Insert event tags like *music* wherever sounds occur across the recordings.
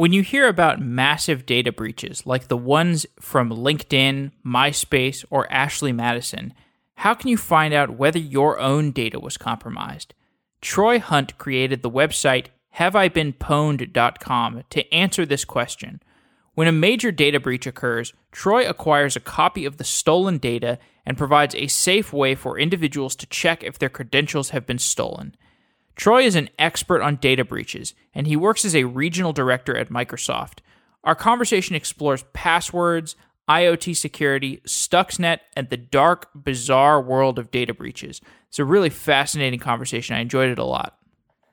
When you hear about massive data breaches like the ones from LinkedIn, MySpace, or Ashley Madison, how can you find out whether your own data was compromised? Troy Hunt created the website haveibeenpwned.com to answer this question. When a major data breach occurs, Troy acquires a copy of the stolen data and provides a safe way for individuals to check if their credentials have been stolen. Troy is an expert on data breaches, and he works as a regional director at Microsoft. Our conversation explores passwords, IoT security, Stuxnet, and the dark, bizarre world of data breaches. It's a really fascinating conversation. I enjoyed it a lot.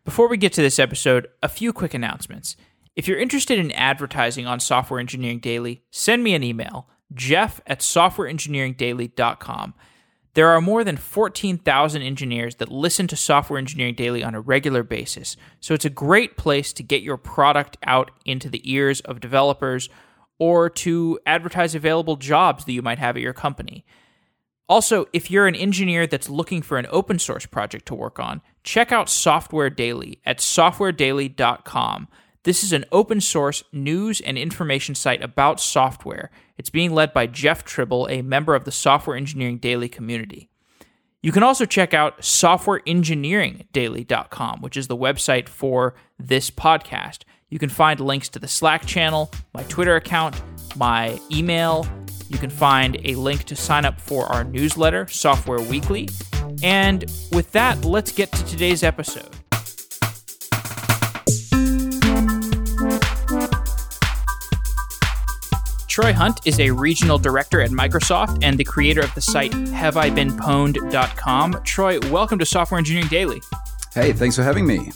Before we get to this episode, a few quick announcements. If you're interested in advertising on Software Engineering Daily, send me an email, jeff at softwareengineeringdaily.com. There are more than 14,000 engineers that listen to Software Engineering Daily on a regular basis, so it's a great place to get your product out into the ears of developers or to advertise available jobs that you might have at your company. Also, if you're an engineer that's looking for an open source project to work on, check out Software Daily at softwaredaily.com. This is an open source news and information site about software. It's being led by Jeff Tribble, a member of the Software Engineering Daily community. You can also check out softwareengineeringdaily.com, which is the website for this podcast. You can find links to the Slack channel, my Twitter account, my email. You can find a link to sign up for our newsletter, Software Weekly. And with that, let's get to today's episode. Troy Hunt is a regional director at Microsoft and the creator of the site haveibeenpwned.com. Troy, welcome to Software Engineering Daily. Hey, thanks for having me.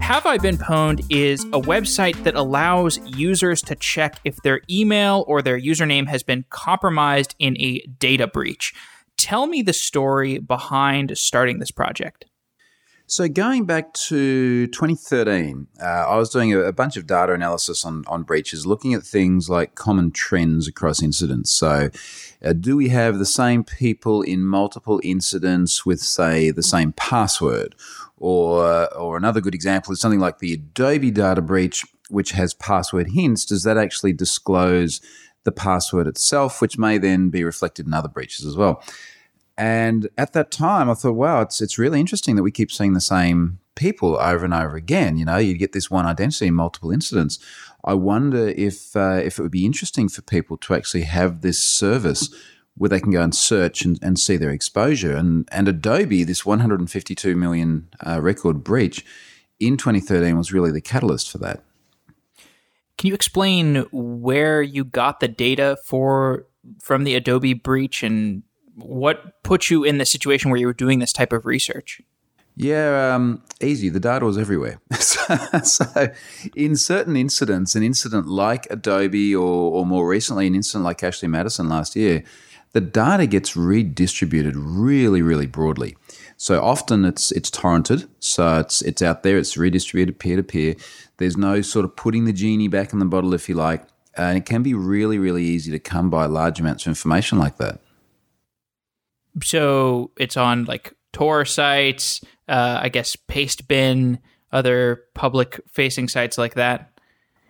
Have I Been Pwned is a website that allows users to check if their email or their username has been compromised in a data breach. Tell me the story behind starting this project. So going back to 2013, uh, I was doing a, a, bunch of data analysis on, on breaches, looking at things like common trends across incidents. So, uh, do we have the same people in multiple incidents with, say, the same password? Or, or another good example is something like the Adobe data breach, which has password hints. Does that actually disclose the password itself, which may then be reflected in other breaches as well? And at that time, I thought, wow, it's it's really interesting that we keep seeing the same people over and over again. You know, you get this one identity in multiple incidents. I wonder if uh, if it would be interesting for people to actually have this service where they can go and search and, and see their exposure. And and Adobe, this 152 million uh, record breach in 2013 was really the catalyst for that. Can you explain where you got the data for from the Adobe breach and what put you in the situation where you were doing this type of research? Yeah, um, easy. The data was everywhere. *laughs* so, so, in certain incidents, an incident like Adobe, or, or more recently, an incident like Ashley Madison last year, the data gets redistributed really, really broadly. So often it's it's torrented, so it's it's out there, it's redistributed peer to peer. There's no sort of putting the genie back in the bottle, if you like, and it can be really, really easy to come by large amounts of information like that so it's on like Tor sites, uh, I guess Pastebin, other public facing sites like that.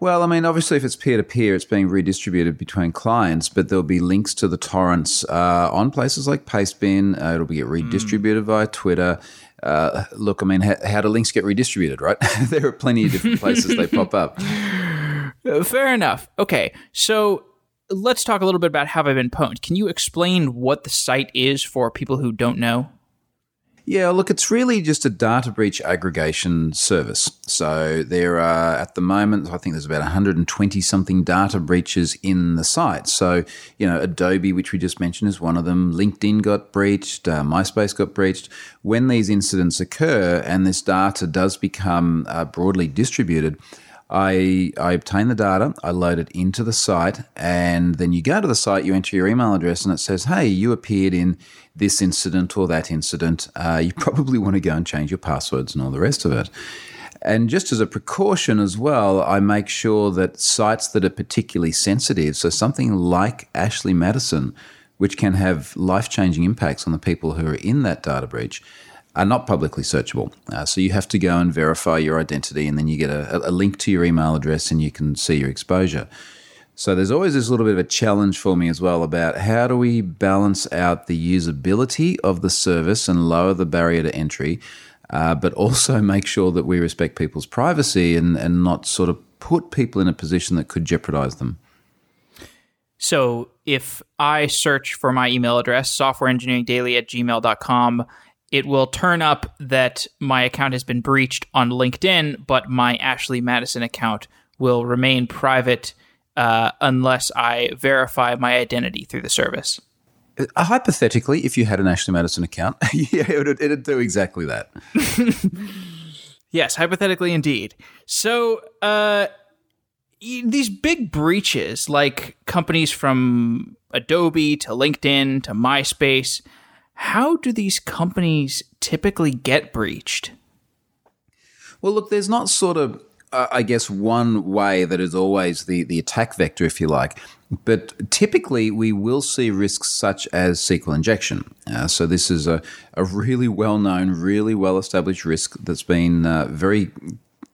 Well, I mean, obviously, if it's peer to peer, it's being redistributed between clients, but there'll be links to the torrents uh, on places like Pastebin. Uh, it'll be redistributed mm. via Twitter. Uh, look, I mean, how, how, do links get redistributed, right? *laughs* there are plenty of different places they pop up. *laughs* Fair enough. Okay. So let's talk a little bit about Have I Been Pwned. Can you explain what the site is for people who don't know? Yeah, look, it's really just a data breach aggregation service. So there are, at the moment, I think there's about 120 something data breaches in the site. So, you know, Adobe, which we just mentioned, is one of them. LinkedIn got breached, uh, MySpace got breached. When these incidents occur and this data does become uh, broadly distributed, I, I obtain the data, I load it into the site, and then you go to the site, you enter your email address, and it says, hey, you appeared in this incident or that incident. Uh, you *laughs* probably want to go and change your passwords and all the rest of it. And just as a precaution as well, I make sure that sites that are particularly sensitive, so something like Ashley Madison, which can have life changing impacts on the people who are in that data breach, are not publicly searchable. Uh, so you have to go and verify your identity, and then you get a, a link to your email address and you can see your exposure. So there's always this little bit of a challenge for me as well about how do we balance out the usability of the service and lower the barrier to entry, uh, but also *laughs* make sure that we respect people's privacy and, and not sort of put people in a position that could jeopardize them. So if I search for my email address, softwareengineeringdaily at gmail.com, it will turn up that my account has been breached on LinkedIn, but my Ashley Madison account will remain private uh, unless I verify my identity through the service. Uh, hypothetically, if you had an Ashley Madison account, *laughs* yeah, it would, it'd do exactly that. *laughs* yes, hypothetically, indeed. So, uh, these big breaches, like companies from Adobe to LinkedIn to MySpace, how do these companies typically get breached? Well, look, there's not sort of uh, I guess, one way that is always the, the attack vector, if you like. But typically, we will see risks such as SQL injection. Uh, so, this is a, a really well known, really well established risk that's been uh, very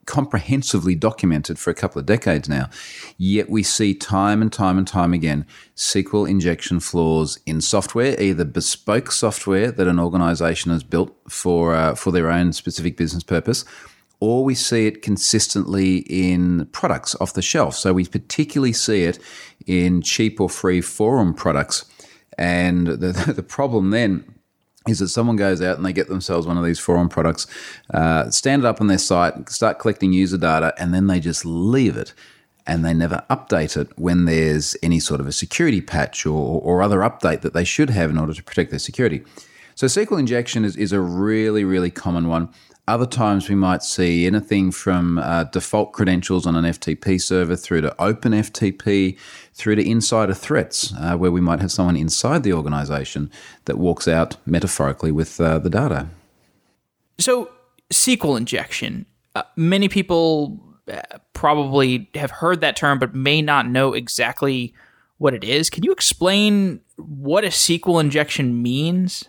comprehensively documented for a couple of decades now. Yet we see time and time and time again SQL injection flaws in software, either bespoke software that an organization has built for, uh, for their own specific business purpose or we see it consistently in products off the shelf. So we particularly see it in cheap or free forum products. And the, *laughs* the problem then is that someone goes out and they get themselves one of these forum products, uh, stand it up on their site, start collecting user data, and then they just leave it. And they never update it when there's any sort of a security patch or, or other update that they should have in order to protect their security. So SQL injection is, is a really, really common one. Other times we might see anything from uh, default credentials on an FTP server through to open FTP through to insider threats, uh, where we might have someone inside the organization that walks out metaphorically with uh, the data. So, SQL injection. Uh, many people uh, probably have heard that term, but may not know exactly what it is. Can you explain what a SQL injection means?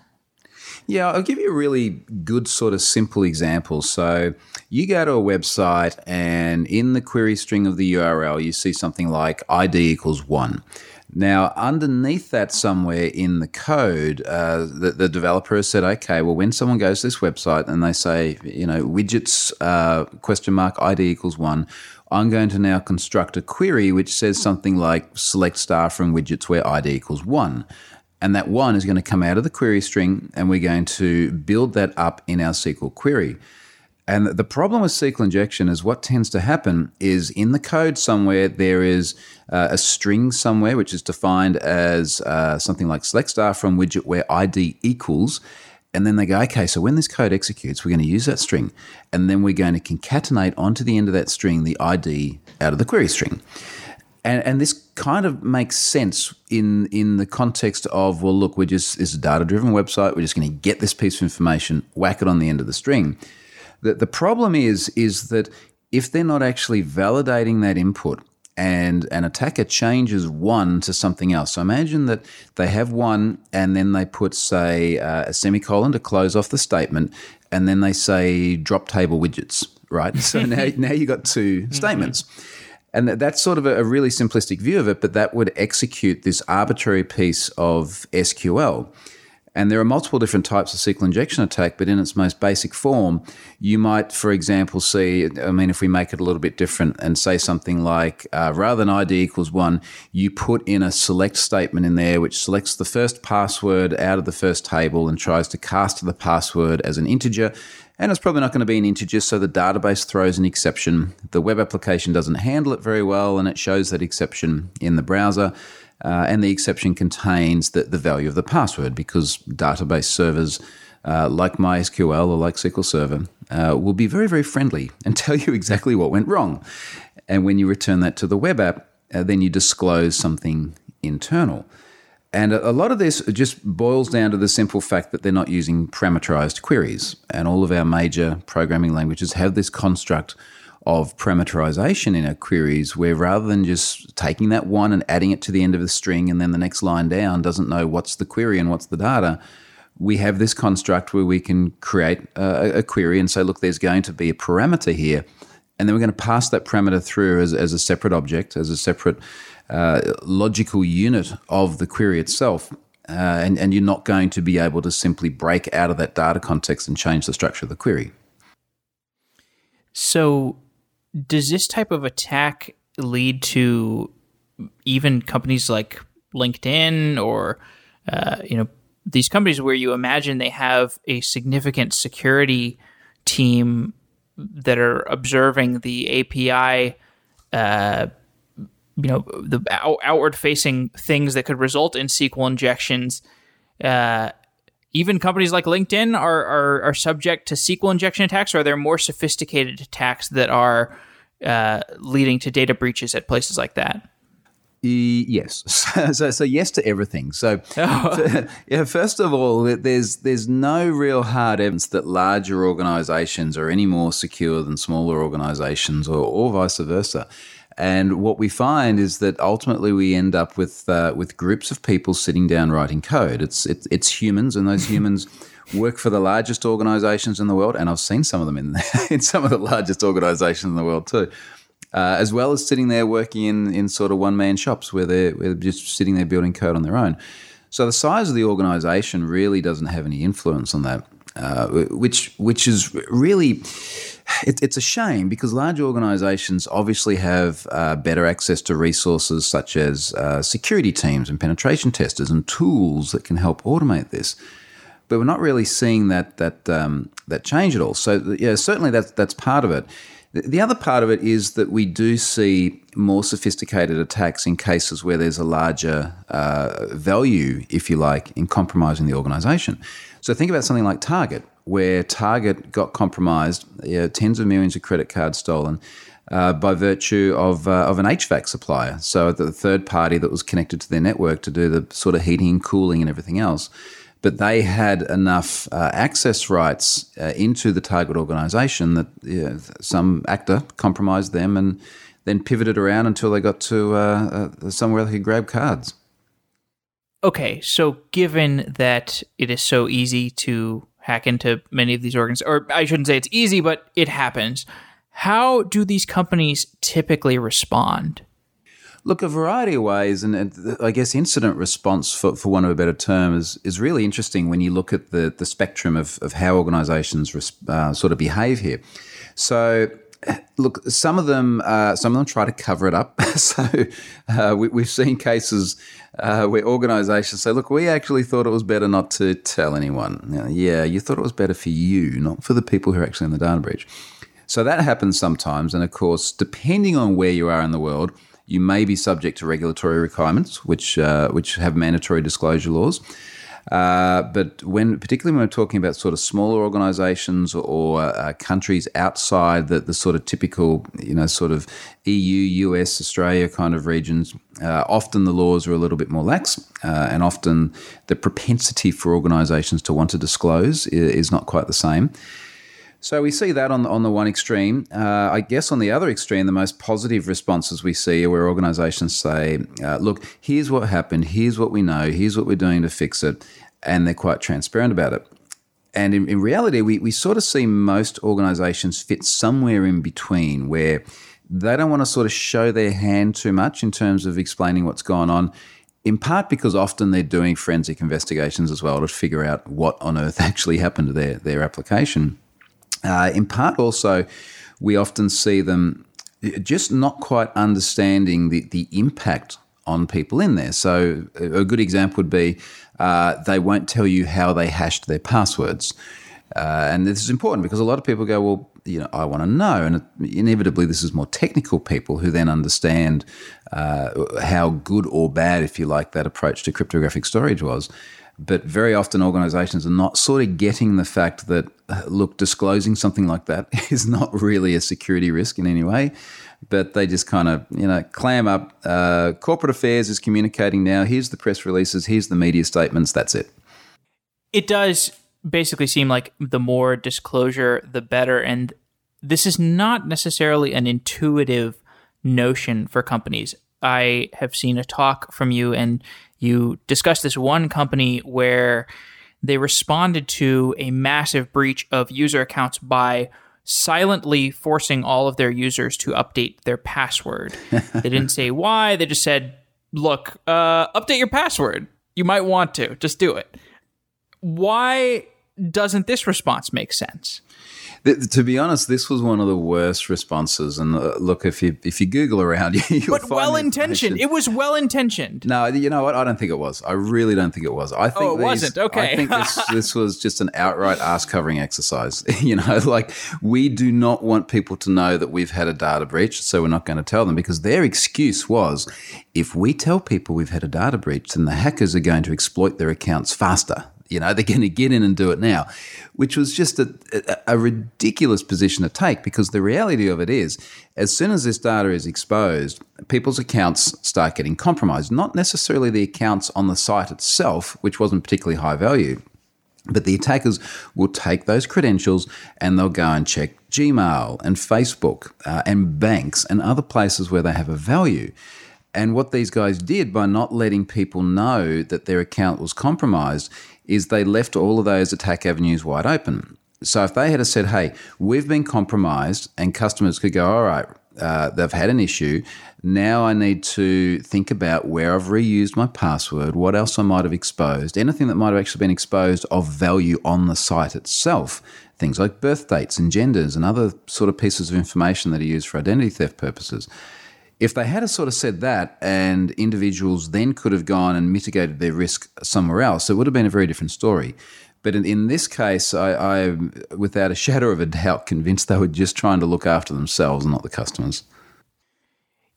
Yeah, I'll give you a really good sort of simple example. So you go to a website and in the query string of the URL, you see something like ID equals one. Now, underneath that, somewhere in the code, uh, the, the, developer has said, okay, well, when someone goes to this website and they say, you know, widgets uh, question mark ID equals one, I'm going to now construct a query which says something like select star from widgets where ID equals one. And that one is going to come out of the query string, and we're going to build that up in our SQL query. And the problem with SQL injection is what tends to happen is in the code somewhere there is uh, a string somewhere which is defined as uh, something like select star from widget where ID equals. And then they go, okay, so when this code executes, we're going to use that string. And then we're going to concatenate onto the end of that string the ID out of the query string and and this kind of makes sense in in the context of well look we're just it's a data driven website we're just going to get this piece of information whack it on the end of the string the, the problem is is that if they're not actually validating that input and an attacker changes one to something else. So imagine that they have one and then they put, say, uh, a semicolon to close off the statement, and then they say drop table widgets, right? *laughs* So now, now you've got 2 mm-hmm. And that's sort of a, really simplistic view of it, but that would execute this arbitrary piece of SQL. And there are multiple different types of SQL injection attack, but in its most basic form, you might, for example, see, I mean, if we make it a little bit different and say something like, uh, rather than ID equals one, you put in a select statement in there which selects the first password out of the first table and tries to cast the password as an integer and it's probably not going to be an integer, so the database throws an exception. The web application doesn't handle it very well, and it shows that exception in the browser. Uh, and the exception contains the, the value of the password because database servers uh, like MySQL or like SQL Server uh, will be very, very friendly and *laughs* tell you exactly what went wrong. And when you return that to the web app, uh, then you disclose something internal. And a lot of this just boils down to the simple fact that they're not using parameterized queries. And all of our major programming languages have this construct of parameterization in our queries where rather than just taking that one and adding it to the end of the string and then the next line down doesn't know what's the query and what's the data, we have this construct where we can create a, a, query and say, look, there's going to be a parameter here. And then we're going to pass that parameter through as, as a separate object, as a separate uh, logical unit of the query itself. Uh, and, and you're not going to be able to simply break out of that data context and change the structure of the query. So, does this type of attack lead to even companies like LinkedIn or uh, you know these companies where you imagine they have a significant security team that are observing the API, uh, you know, the out- outward facing things that could result in SQL injections. Uh, even companies like LinkedIn are, are, are subject to SQL injection attacks, or are there more sophisticated attacks that are uh, leading to data breaches at places like that? Yes. *laughs* So, so, yes to everything. So, *laughs* so, yeah, first of all, there's there's no real hard evidence that larger organisations are any more secure than smaller organisations, or, or vice versa. And what we find is that ultimately we end up with uh, with groups of people sitting down writing code. It's it, it's humans, and those *laughs* humans work for the largest organisations in the world, and I've seen some of them in *laughs* in some of the largest organisations in the world too uh, as well as sitting there working in, in sort of one man shops where they're, where they're just sitting there building code on their own. So the size of the organization really doesn't have any influence on that, uh, which which is really it, it's a shame because large organizations obviously have uh, better access to resources such as uh, security teams and penetration testers and tools that can help automate this. But we're not really seeing that that um, that change at all. So yeah, certainly that's that's part of it. The other part of it is that we do see more sophisticated attacks in cases where there's a larger uh, value, if you like, in compromising the organization. So think about something like Target, where Target got compromised, you know, tens of millions of credit cards stolen. Uh, by virtue of, uh, of an HVAC supplier, so the third party that was connected to their network to do the sort of heating and cooling and everything else but they had enough uh, access rights uh, into the target organization that you know, some actor compromised them and then pivoted around until they got to uh, uh, somewhere they could grab cards. Okay, so given that it is so easy to hack into many of these organs, or I shouldn't say it's easy, but it happens. How do these companies typically respond? Look, a variety of ways, and I guess incident response, for, for want of a better term, is, is really interesting when you look at the, the spectrum of, of how organisations uh, sort of behave here. So, look, some of them, uh, some of them try to cover it up. *laughs* so, uh, we, have seen cases uh, where organisations say, "Look, we actually thought it was better not to tell anyone." Yeah, you thought it was better for you, not for the people who are actually in the data breach. So that happens sometimes, and of course, depending on where you are in the world you may be subject to regulatory requirements, which uh, which have mandatory disclosure laws. Uh, but when, particularly when we're talking about sort of smaller organisations or uh, countries outside the, the sort of typical, you know, sort of EU, US, Australia kind of regions, uh, often the laws are a little bit more lax, uh, and often the propensity for organisations to want to disclose is, is not quite the same. So we see that on the, on the one extreme. Uh, I guess on the other extreme, the most positive responses we see are where organisations say, uh, "Look, here's what happened. Here's what we know. Here's what we're doing to fix it," and they're quite transparent about it. And in, in reality, we, we sort of see most organisations fit somewhere in between, where they don't want to sort of show their hand too much in terms of explaining what's going on in part because often they're doing forensic investigations as well to figure out what on earth *laughs* actually happened to their, their application. Uh, in part, also, we often see them just not quite understanding the, the impact on people in there. So, a good example would be uh, they won't tell you how they hashed their passwords. Uh, and this is important because a lot of people go, well, you know, I want to know. And inevitably, this is more technical people who then understand uh, how good or bad, if you like, that approach to cryptographic storage was. But very often, organizations are not sort of getting the fact that, uh, look, disclosing something like that *laughs* is not really a security risk in any way. But they just kind of, you know, clam up. Uh, corporate affairs is communicating now. Here's the press releases. Here's the media statements. That's it. It does basically seem like the more disclosure, the better. And this is not necessarily an intuitive notion for companies. I have seen a talk from you, and you discussed this one company where they responded to a massive breach of user accounts by silently forcing all of their users to update their password. *laughs* they didn't say why, they just said, look, uh, update your password. You might want to. Just do it. Why doesn't this response make sense? To be honest, this was one of the worst responses. And uh, look, if you if you Google around, *laughs* you but well intentioned. It was well intentioned. No, you know what? I don't think it was. I really don't think it was. I think oh, it these, wasn't. Okay, I think this *laughs* this was just an outright ass covering exercise. *laughs* you know, like we do not want people to know that we've had a data breach, so we're not going to tell them because their excuse was, if we tell people we've had a data breach, then the hackers are going to exploit their accounts faster. You know, they're going to get in and do it now, which was just a, a, a, ridiculous position to take because the reality of it is, as soon as this data is exposed, people's accounts start getting compromised. Not necessarily the accounts on the site itself, which wasn't particularly high value, but the attackers will take those credentials and they'll go and check Gmail and Facebook uh, and banks and other places where they have a value. And what these guys did by not letting people know that their account was compromised is they left all of those attack avenues wide open. So if they had said, hey, we've been compromised, and customers could go, all right, uh, they've had an issue. Now I need to think about where I've reused my password, what else I might have exposed, anything that might have actually been exposed of value on the site itself. Things like birth dates and genders and other sort of pieces of information that are used for identity theft purposes. If they had sort of said that and individuals then could have gone and mitigated their risk somewhere else, it would have been a very different story. But in, in this case, I, am without a *laughs* shadow of a doubt, convinced they were just trying to look after themselves and not the customers.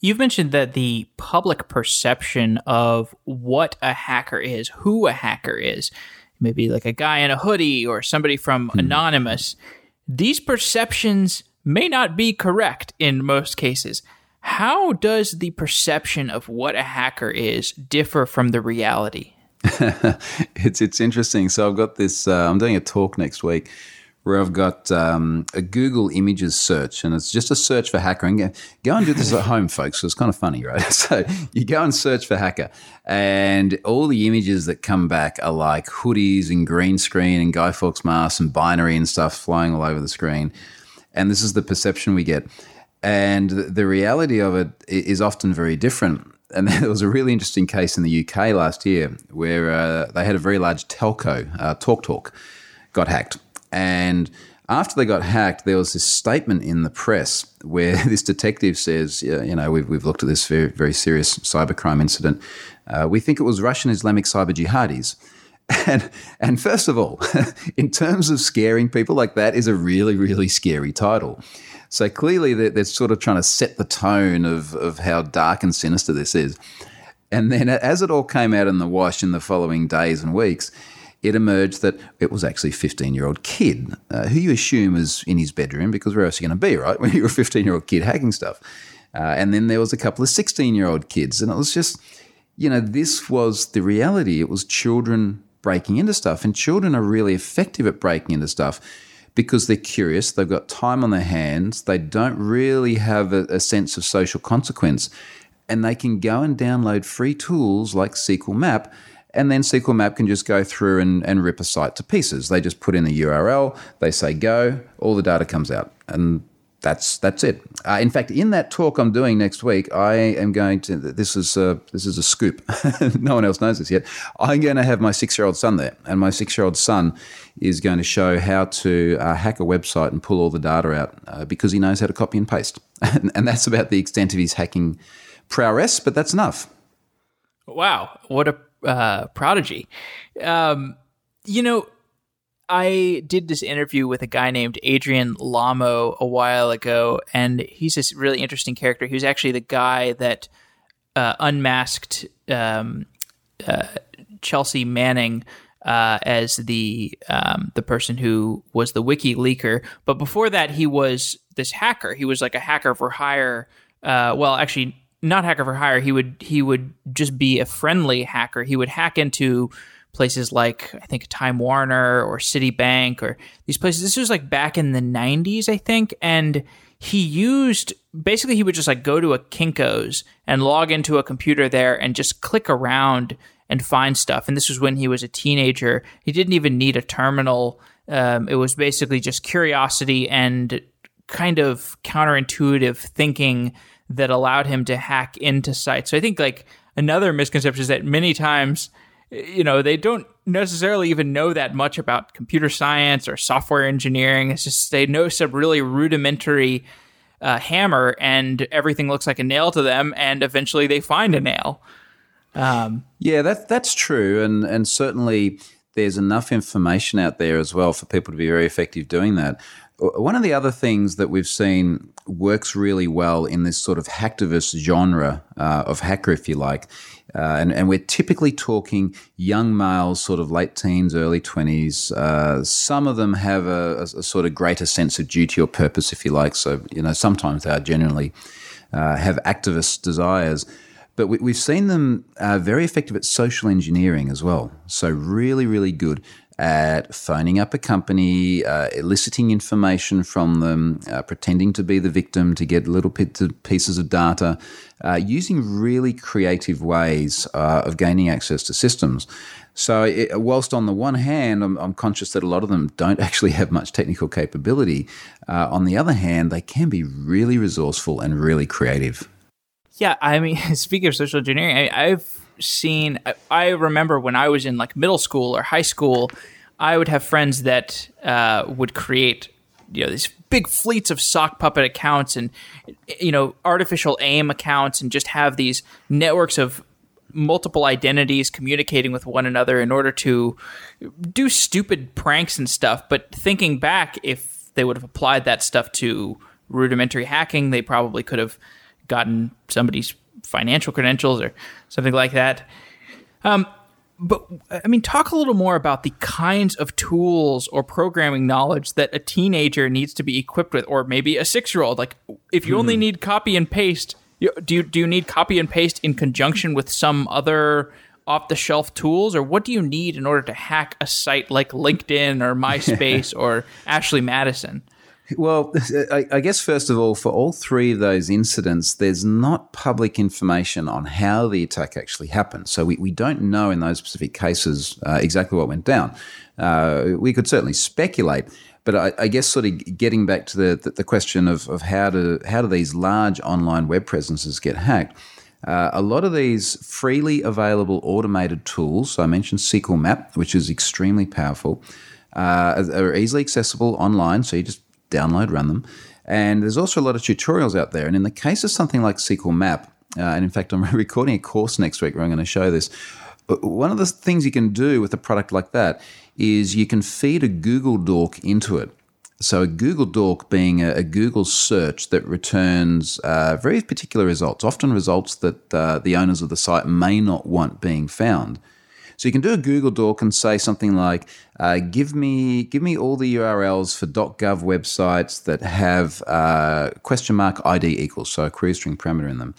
You've mentioned that the public perception of what a hacker is, who a hacker is, maybe like a guy in a hoodie or somebody from hmm. Anonymous, these perceptions may not be correct in most cases. How does the perception of what a hacker is differ from the reality? *laughs* it's it's interesting. So I've got this. Uh, I'm doing a talk next week where I've got um, a Google Images search, and it's just a search for hacker. And go and do this at home, *laughs* folks. So it's kind of funny, right? *laughs* So you go and search for hacker, and all the images that come back are like hoodies and green screen and Guy Fawkes masks and binary and stuff flying all over the screen. And this is the perception we get. And the reality of it is often very different. And *laughs* there was a really interesting case in the UK last year where uh, they had a very large telco, uh, TalkTalk, Talk, got hacked. And after they got hacked, there was this statement in the press *laughs* where *laughs* this detective says, you know, we've, we've looked at this very, very serious cybercrime incident. Uh, we think it was Russian Islamic cyber jihadis. And, and first of all, in terms of scaring people, like that is a really, really scary title. So clearly, they're, they're sort of trying to set the tone of, of how dark and sinister this is. And then, as it all came out in the wash in the following days and weeks, it emerged that it was actually a 15 year old kid uh, who you assume is in his bedroom because where else are you going to be, right? *laughs* When you're a 15 year old kid hacking stuff. Uh, and then there was a couple of 16 year old kids. And it was just, you know, this was the reality. It was children breaking into stuff. And children are really effective at breaking into stuff because they're curious, they've got time on their hands, they don't really have a, a sense of social consequence, and they can go and download free tools like SQL Map and then SQL Map can just go through and, and rip a site to pieces. They just put in the URL, they say go, all the data comes out, and that's that's it. Uh, in fact, in that talk I'm doing next week, I am going to. This is a, this is a scoop. *laughs* no one else knows this yet. I'm going to have my six year old son there, and my six year old son is going to show how to uh, hack a website and pull all the data out uh, because he knows how to copy and paste, *laughs* and, and that's about the extent of his hacking prowess. But that's enough. Wow, what a uh, prodigy! Um, you know I did this interview with a guy named Adrian Lamo a while ago, and he's this really interesting character. He was actually the guy that uh, unmasked um, uh, Chelsea Manning uh, as the um, the person who was the wiki leaker. But before that, he was this hacker. He was like a hacker for hire. Uh, well, actually, not hacker for hire. He would he would just be a friendly hacker. He would hack into places like I think Time Warner or Citibank or these places. This was like back in the 90s, I think, and he used basically he would just like go to a Kinko's and log into a computer there and just click around and find stuff. And this was when he was a teenager. He didn't even need a terminal. Um, it was basically just curiosity and kind of counterintuitive thinking that allowed him to hack into sites. So I think like another misconception is that many times, you know, they don't necessarily even know that much about computer science or software engineering. It's just they know some really rudimentary uh, hammer and everything looks like a nail to them, and eventually they find a nail. Um, yeah, that that's true, and and certainly there's enough information out there as well for people to be very effective doing that. One of the other things that we've seen works really well in this sort of hacktivist genre uh, of hacker, if you like, uh, and, and, we're typically talking young males, sort of late teens, early 20s. Uh, some of them have a, a, a, sort of greater sense of duty or purpose, if you like. So, you know, sometimes they are generally uh, have activist desires. But we, have seen them uh, very effective at social engineering as well. So, really, really good at phoning up a company, uh, eliciting information from them, uh, pretending to be the victim to get little pieces of data, uh, using really creative ways uh, of gaining access to systems. So, it, whilst on the one hand, I'm, I'm, conscious that a lot of them don't *laughs* actually have much technical capability, uh, on the other hand, they can be really resourceful and really creative. Yeah, I mean, *laughs* speaking of social engineering, I, I've seen i remember when i was in like middle school or high school i would have friends that uh, would create you know these big fleets of sock puppet accounts and you know artificial aim accounts and just have these networks of multiple identities communicating with one another in order to do stupid pranks and stuff. But thinking back if they would have applied that stuff to rudimentary hacking they probably could have gotten somebody's financial credentials or something like that. Um, but I mean, talk a little more about the kinds of tools or programming knowledge that a teenager needs to be equipped with, or maybe a six-year-old. Like, if you hmm. only need copy and paste, do you do you need copy and paste in conjunction with some other off-the-shelf tools, or what do you need in order to hack a site like LinkedIn or *laughs* MySpace or Ashley Madison? Well, I, I, guess first of all, for all three of those incidents, there's not public information on how the attack actually happened. So we, we don't know in those specific cases uh, exactly what went down. Uh, we could certainly speculate, but I, I, guess sort of getting back to the, the, the question of, of how do how do these large online web presences get hacked? Uh, a lot of these freely available automated tools, so I mentioned SQL Map, which is extremely powerful, uh, are easily accessible online. So you just download, run them. And there's also a lot of tutorials out there. And in the case of something like SQL Map, uh, and in fact, *laughs* I'm recording a course next week where I'm going to show this. One of the things you can do with a product like that is you can feed a Google dork into it. So, a Google dork being a, a Google search that returns uh, very particular results, often results that uh, the owners of the site may not want being found. So you can do a Google dork and say something like, uh, "Give me give me all the URLs for .gov websites that have uh, question mark ID equals so a query string parameter in them."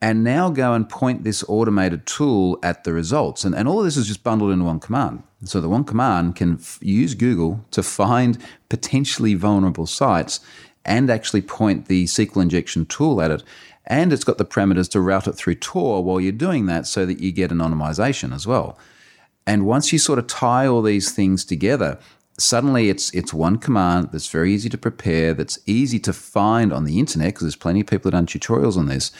And now go and point this automated tool at the results. And, and all of this is just bundled into one command. So the one command can f- use Google to find potentially vulnerable sites and actually point the SQL injection tool at it and it's got the parameters to route it through Tor while you're doing that so that you get anonymization as well. And once you sort of tie all these things together, suddenly it's it's one command that's very easy to prepare, that's easy to find on the internet because there's plenty of people that done tutorials on this,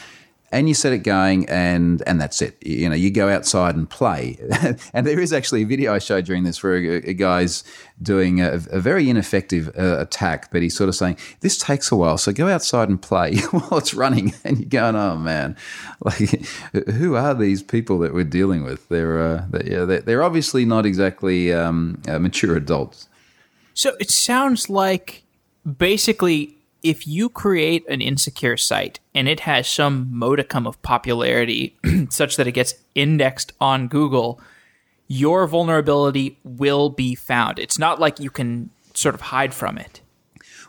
and you set it going and and that's it. You know you go outside and play. *laughs* And there is actually a video i showed during this where a, a guy's doing a, a very ineffective uh, attack but he's sort of saying this takes a while so go outside and play *laughs* while it's running. And you're going oh man. *laughs* Like who are these people that we're dealing with? They're uh, they're, yeah, they're, they're obviously not exactly um, uh, mature adults. So it sounds like basically if you create an insecure site and it has some modicum of popularity *clears throat* such that it gets indexed on Google, your vulnerability will be found. It's not like you can sort of hide from it.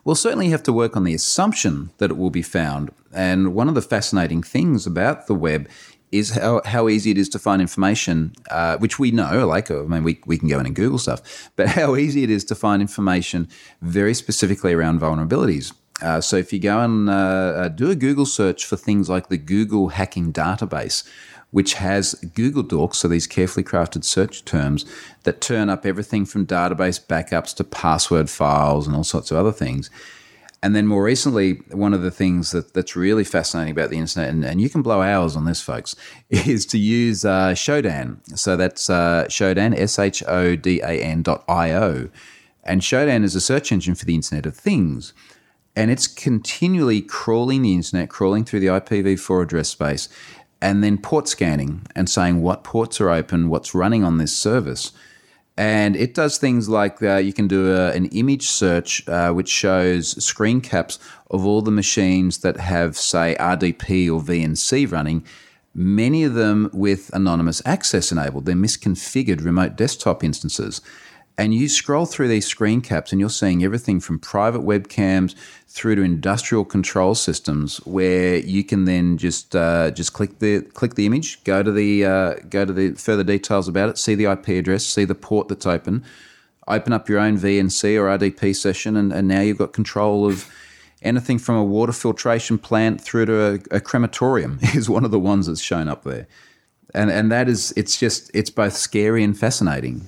We'll certainly have to work on the assumption that it will be found. And one of the fascinating things about the web is how, how easy it is to find information, uh, which we know, like, I mean, we, we can go in and Google stuff, but *laughs* how easy it is to find information very specifically around vulnerabilities. Uh, so if you go and uh, uh, do a Google search for things like the Google Hacking Database, which has Google dorks, so these carefully crafted search terms that turn up everything from database backups to password files and all sorts of other things. And then more recently, one of the things that, that's really fascinating about the internet, and, and you can blow hours on this, folks, *laughs* is to use uh, Shodan. So that's uh, Shodan, S H O D A N dot I O. And Shodan is a search engine for the Internet of Things. And it's continually crawling the internet, crawling through the IPv4 address space, and then port scanning and saying what ports are open, what's running on this service. And it does things like uh, you can do a, an image search uh, which shows screen caps of all the machines that have, say, RDP or VNC running, many of them with anonymous access enabled. They're misconfigured remote desktop instances. And you scroll through these screen caps and you're seeing everything from private webcams through to industrial control systems where you can then just uh, just click the click the image, go to the uh, go to the further details about it, see the IP address, see the port that's open, open up your own VNC or RDP session, and, and now you've got control of anything from a water filtration plant through to a, a crematorium *laughs* is one of the ones that's shown up there. And and that is it's just it's both scary and fascinating.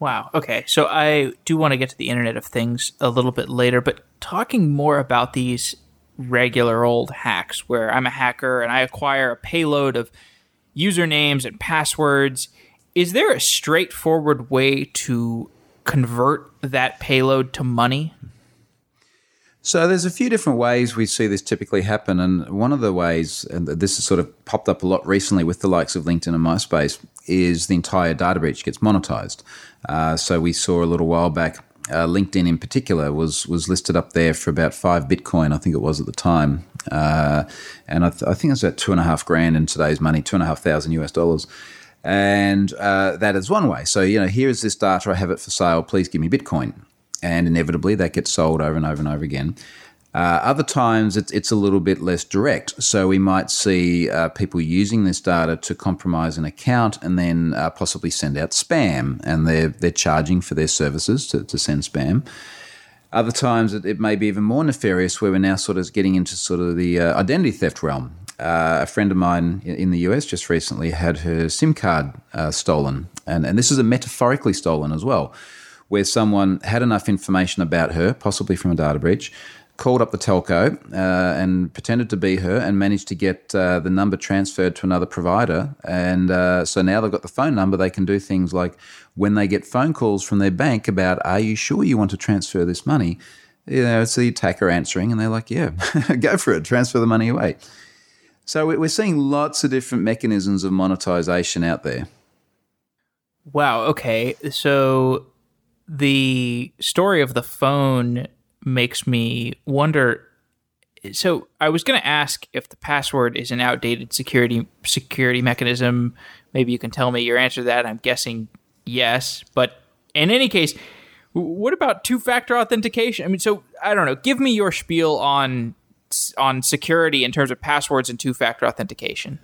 Wow. Okay. So I do want to get to the Internet of Things a little bit later, but talking more about these regular old hacks where I'm a hacker and I acquire a payload of usernames and passwords, is there a straightforward way to convert that payload to money? So there's a few different ways we see this typically happen, and one of the ways, and this has sort of popped up a lot recently with the likes of LinkedIn and MySpace, is the entire data breach gets monetized. Uh, so we saw a little while back, uh, LinkedIn in particular was was listed up there for about five Bitcoin, I think it was at the time, uh, and I, th- I, think it's about two and a half grand in today's money, two and a half thousand US dollars. And uh, that is one way. So, you know, here is this data, I have it for sale, please give me Bitcoin. And inevitably that gets sold over and over and over again. Uh, other times it's, it's a little bit less direct. So we might see uh, people using this data to compromise an account and then uh, possibly send out spam, and they're, they're charging for their services to, to send spam. Other times it, it may be even more nefarious where we're now sort of getting into sort of the uh, identity theft realm. Uh, a friend of mine in the US just recently had her SIM card uh, stolen, and, and this is a metaphorically stolen as well, where someone had enough information about her, possibly from a data breach, called up the telco uh, and pretended to be her and managed to get uh, the number transferred to another provider. And uh, so now they've got the phone number, they can do things like when they get phone calls from their bank about, Are you sure you want to transfer this money? You know, it's the attacker answering, and they're like, Yeah, *laughs* go for it, transfer the money away. So we're seeing lots of different mechanisms of monetization out there. Wow. Okay. So the story of the phone makes me wonder. So I was going to ask if the password is an outdated security security mechanism. Maybe you can tell me your answer to that. I'm guessing yes, but in any case, what about two-factor authentication? I mean, so I don't know. Give me your spiel on on security in terms of passwords and two-factor authentication.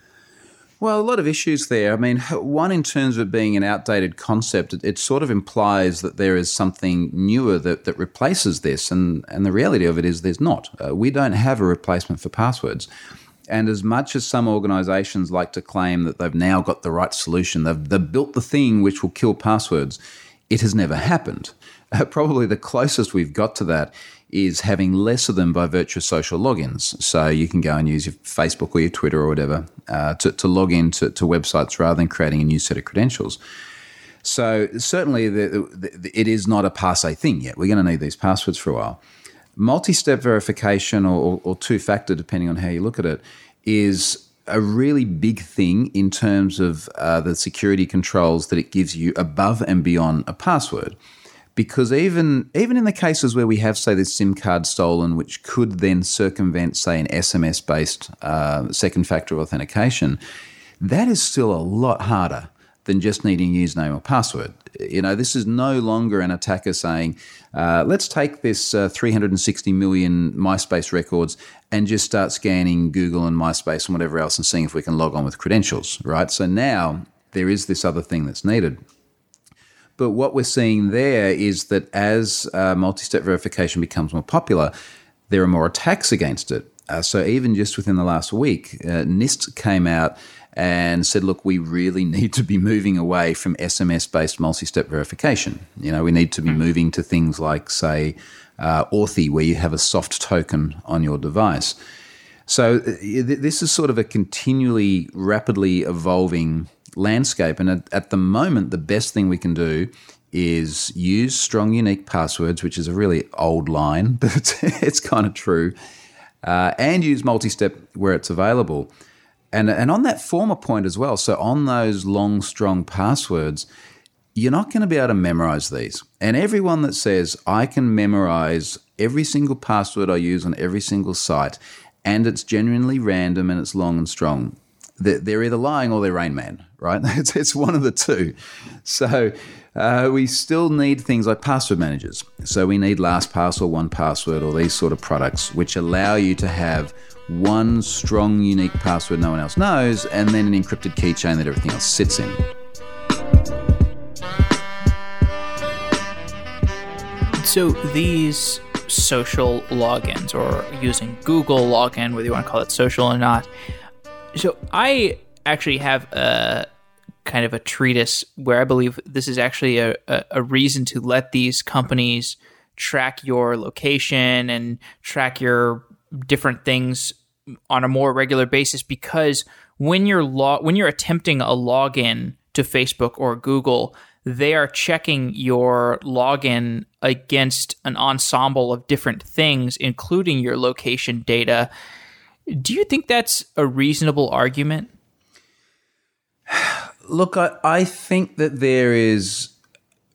Well, a lot of issues there. I mean, one, in terms of being an outdated concept, it, it, sort of implies that there is something newer that, that replaces this. And, and the reality of it is there's not. Uh, we don't have a replacement for passwords. And as much as some organizations like to claim that they've now got the right solution, they've, they've built the thing which will kill passwords, it has never happened. *laughs* Probably the closest we've got to that is having less of them by virtue of social logins. So you can go and use your Facebook or your Twitter or whatever uh, to, to log in to, websites rather than creating a new set of credentials. So certainly the, the, it is not a passe thing yet. We're going to need these passwords for a while. Multi-step verification or, or, or two-factor, depending on how you look at it, is a really big thing in terms of uh, the security controls that it gives you above and beyond a password because even even in the cases where we have say this SIM card stolen, which could then circumvent say an SMS based uh, second factor authentication, that is still a lot harder than just needing username or password. You know, this is no longer an attacker saying, uh, let's take this uh, 360 million MySpace records and just start scanning Google and MySpace and whatever else and seeing if we can log on with credentials, right? So now there is this other thing that's needed. But what we're seeing there is that as uh, multi step verification becomes more popular, there are more attacks against it. Uh, so even just within the last week, uh, NIST came out and said, look, we really *laughs* need to be moving away from SMS based multi step verification. You know, we need to be hmm. moving to things like, say, uh, Authy, where you have a soft token on your device. So uh, this is sort of a continually rapidly evolving landscape. And at, at, the moment, the best thing we can do is use strong, unique passwords, which is a really old line, *laughs* but it's, kind of true, uh, and use multi step where it's available. And, and on that former point as well, so on those long, strong passwords, you're not going to be able to memorize these. And everyone that says, I can memorize every single password I use on every single site, and it's genuinely random and it's long and strong, they're either lying or they're Rain Man, right? *laughs* It's, it's one of the two. So uh, we still need things like password managers. So we need LastPass or 1Password or these sort of products, which allow you to have one strong, unique password no one else knows, and then an encrypted keychain that everything else sits in. So these social logins, or using Google login, whether you want to call it social or not. So I actually have a kind of a treatise where I believe this is actually a, a, a reason to let these companies track your location and track your different things on a more regular basis because when you're lo- when you're attempting a login to Facebook or Google, they are checking your login against an ensemble of different things, including your location data. Do you think that's a reasonable argument? *sighs* Look, I, I think that there is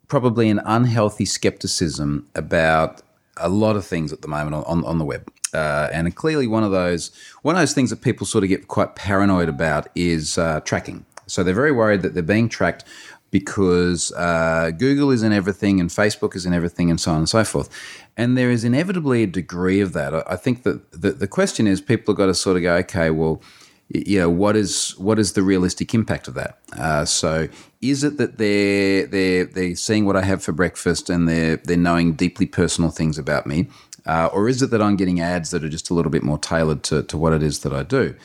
probably an unhealthy skepticism about a lot of things at the moment on, on, on the web. Uh, and clearly, one of those one of those things that people sort of get quite paranoid about is uh, tracking. So they're very worried that they're being tracked because uh, Google is in everything and Facebook is in everything and so on and so forth. And there is inevitably a degree of that. I think that the, the question is people have got to sort of go, okay, well, you know, what is what is the realistic impact of that? Uh, so, is it that they're they're they're seeing what I have for breakfast and they're they're knowing deeply personal things about me, uh, or is it that I'm getting ads that are just a little bit more tailored to to what it is that I do?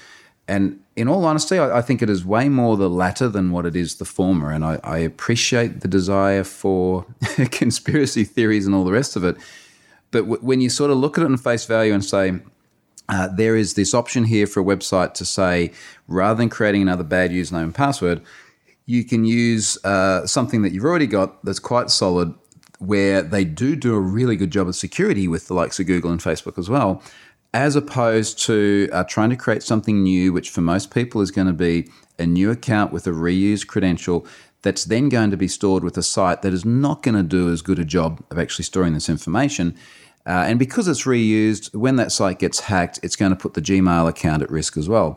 And in all honesty, I, I, think it is way more the latter than what it is the former. And I, I appreciate the desire for *laughs* conspiracy theories and all the rest of it. But w- when you sort of look at it in face value and say, uh, there is this option here for a website to say, rather than creating another bad username and password, you can use uh, something that you've already got that's quite solid, where they do do a really good job of security with the likes of Google and Facebook as well as opposed to uh, trying to create something new, which for most people is going to be a new account with a reused credential that's then going to be stored with a site that is not going to do as good a job of actually storing this information. Uh, and because it's reused, when that site gets hacked, it's going to put the Gmail account at risk as well.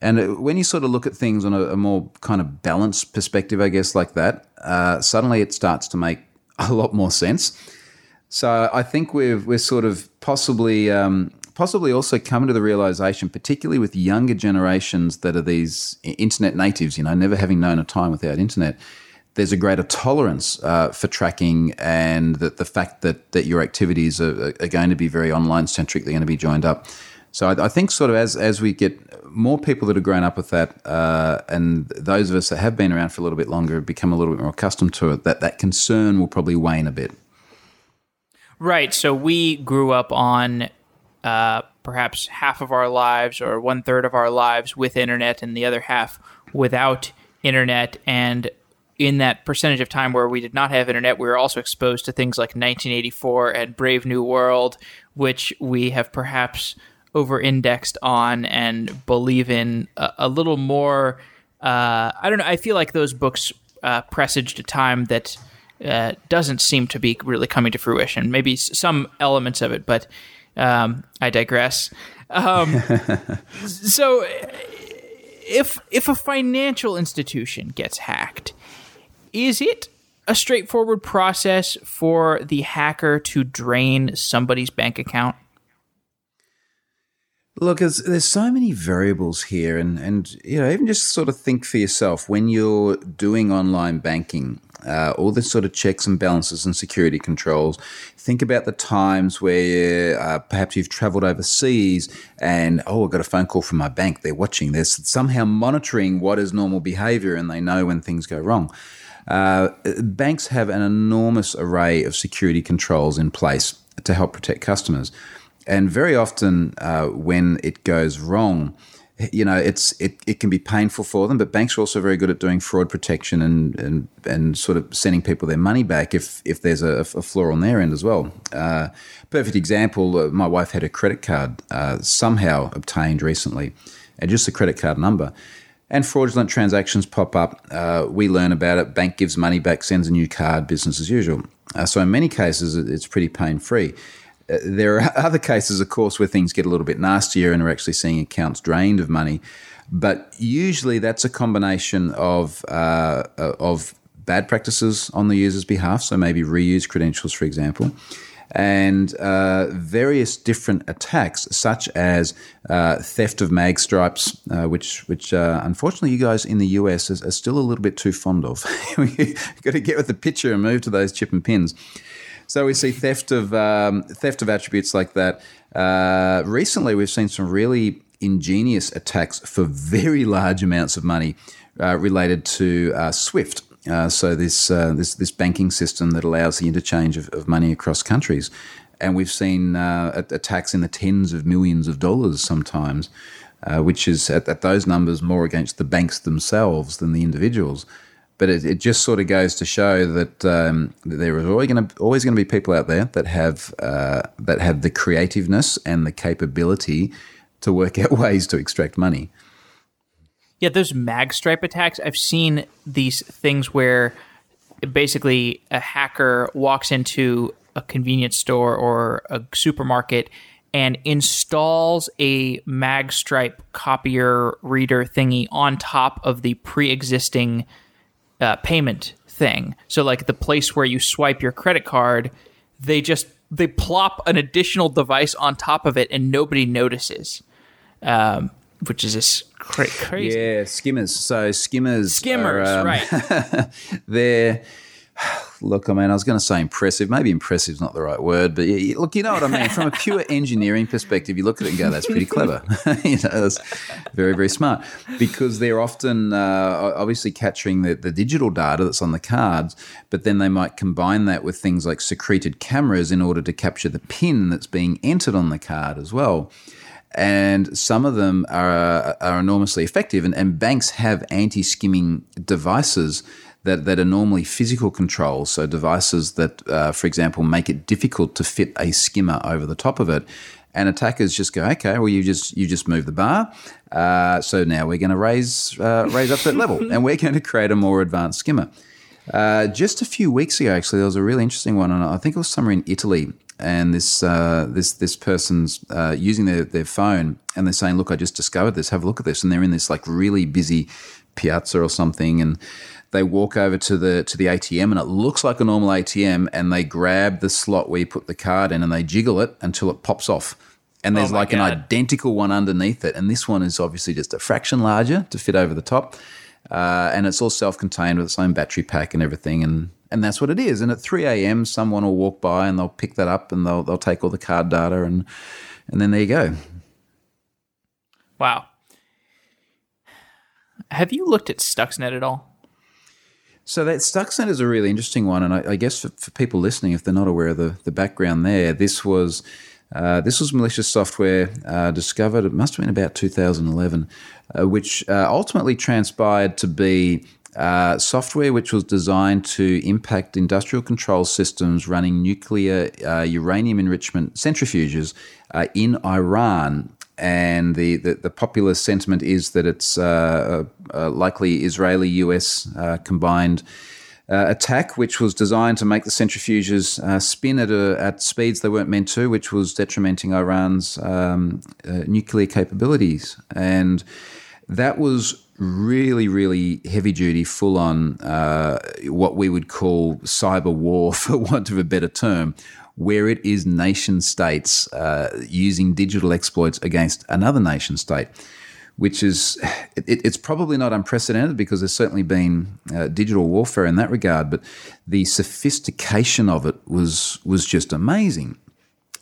And uh, when you sort of look at things on a, a more kind of balanced perspective, I guess, like that, uh, suddenly it starts to make *laughs* a lot more sense. So I think we've we're sort of possibly um, possibly also come to the realization, particularly with younger generations that are these internet natives, you know, never having known a time without internet, there's a greater tolerance uh, for tracking and that the fact that, that your activities are, are going to be very online centric, they're going to be joined up. So I, I, think sort of as, as we get more people that have grown up with that uh, and those of us that have been around for a little bit longer become a little bit more accustomed to it, that that concern will probably wane a bit. Right. So we grew up on uh, perhaps half of our lives or one third of our lives with internet and the other half without internet. And in that percentage of time where we did not have internet, we were also exposed to things like 1984 and Brave New World, which we have perhaps over indexed on and believe in a, a little more. Uh, I don't know. I feel like those books uh, presaged a time that uh, doesn't seem to be really coming to fruition. Maybe some elements of it, but um, I digress. Um, *laughs* so, if if a financial institution gets hacked, is it a straightforward process for the hacker to drain somebody's bank account? Look, there's, there's so many variables here, and and you know even just sort of think for yourself when you're doing online banking, uh, all the sort of checks and balances and security controls. Think about the times where uh, perhaps you've traveled overseas and oh, I got a phone call from my bank. They're watching. They're somehow monitoring what is normal behavior, and they know when things go wrong. Uh, banks have an enormous array of security controls in place to help protect customers and very often uh, when it goes wrong, you know, it's it, it can be painful for them, but banks are also very good at doing fraud protection and and, and sort of sending people their money back if if there's a, a flaw on their end as well. Uh, perfect example: uh, my wife had a credit card uh, somehow obtained recently, and just a credit card number. And fraudulent transactions pop up. Uh, we learn about it. Bank gives money back, sends a new card, business as usual. Uh, so in many cases, it's pretty pain free there are *laughs* other cases, of course, where things get a little bit nastier and we're actually seeing accounts drained of money. But usually that's a combination of, uh, of bad practices on the user's behalf, so maybe reuse credentials, for example, and uh, various different attacks, such as uh, theft of mag stripes, uh, which, which uh, unfortunately you guys in the US are, still a little bit too fond of. *laughs* You've got to get with the picture and move to those chip and pins. So we see theft of um, theft of attributes like that. Uh, recently, we've seen some really ingenious attacks for very large amounts of money uh, related to uh, SWIFT. Uh, so this uh, this this banking system that allows the interchange of, of money across countries, and we've seen uh, attacks in the tens of millions of dollars sometimes, which is at, at those numbers more against the banks themselves than the individuals but it, it, just sort of goes to show that, um, that there is always going to always going to be people out there that have uh, that have the creativeness and the capability to work out *laughs* ways to extract money. Yeah, those mag stripe attacks. I've seen these things where basically a hacker walks into a convenience store or a supermarket and installs a mag stripe copier reader thingy on top of the pre-existing uh, payment thing. So like the place where you swipe your credit card, they just they plop an additional device on top of it and nobody notices. Um, which is just cra- crazy. Yeah, skimmers. So skimmers. Skimmers, are, um, right? *laughs* they're look, I mean, I was going to say impressive. Maybe impressive is not the right word, but yeah, look, you know what I mean. From a pure *laughs* engineering perspective, you look at it and go, "That's pretty clever." *laughs* you know, that's very, very smart because they're often uh, obviously capturing the, the digital data that's on the cards, but then they might combine that with things like secreted cameras in order to capture the pin that's being entered on the card as well and some of them are, are enormously effective. And, and banks have anti skimming devices that, that are normally physical controls, so devices that, uh, for example, make it difficult to fit a skimmer over the top of it. And attackers just go, okay, well you just you just move the bar, uh, so now we're going to raise uh, raise up that level, and we're going to create a more advanced skimmer. Uh, just a few weeks ago, actually, there was a really interesting one, and I think it was somewhere in Italy. And this uh, this this person's uh, using their, their phone, and they're saying, "Look, I just discovered this. Have a look at this." And they're in this like really busy piazza or something, and they walk over to the to the ATM and it looks like a normal ATM and they grab the slot where you put the card in and they jiggle it until it pops off. And there's oh like God. an identical one underneath it. And this one is obviously just a fraction larger to fit over the top. Uh, and it's all self-contained with its own battery pack and everything. And and that's what it is. And at 3 a.m., someone will walk by and they'll pick that up and they'll they'll take all the card data and and then there you go. Wow. Have you looked at Stuxnet at all? So that Stuxnet is a really interesting one, and I, I guess for, for, people listening, if they're not aware of the, the background there, this was uh, this was malicious software uh, discovered. It must have been about 2011, uh, which uh, ultimately transpired to be uh, software which was designed to impact industrial control systems running nuclear uh, uranium enrichment centrifuges in Iran and the, the, the, popular sentiment is that it's uh, a, a likely Israeli US uh, combined uh, attack, which was designed to make the centrifuges uh, spin at, a, at speeds they weren't meant to, which was detrimenting Iran's um, uh, nuclear capabilities. And that was really, really heavy duty, full on uh, what we would call cyber war, *laughs* for want of a better term where it is nation states uh, using digital exploits against another nation state which is it, it's probably not unprecedented because there's certainly been uh, digital warfare in that regard, but the sophistication of it was was just amazing.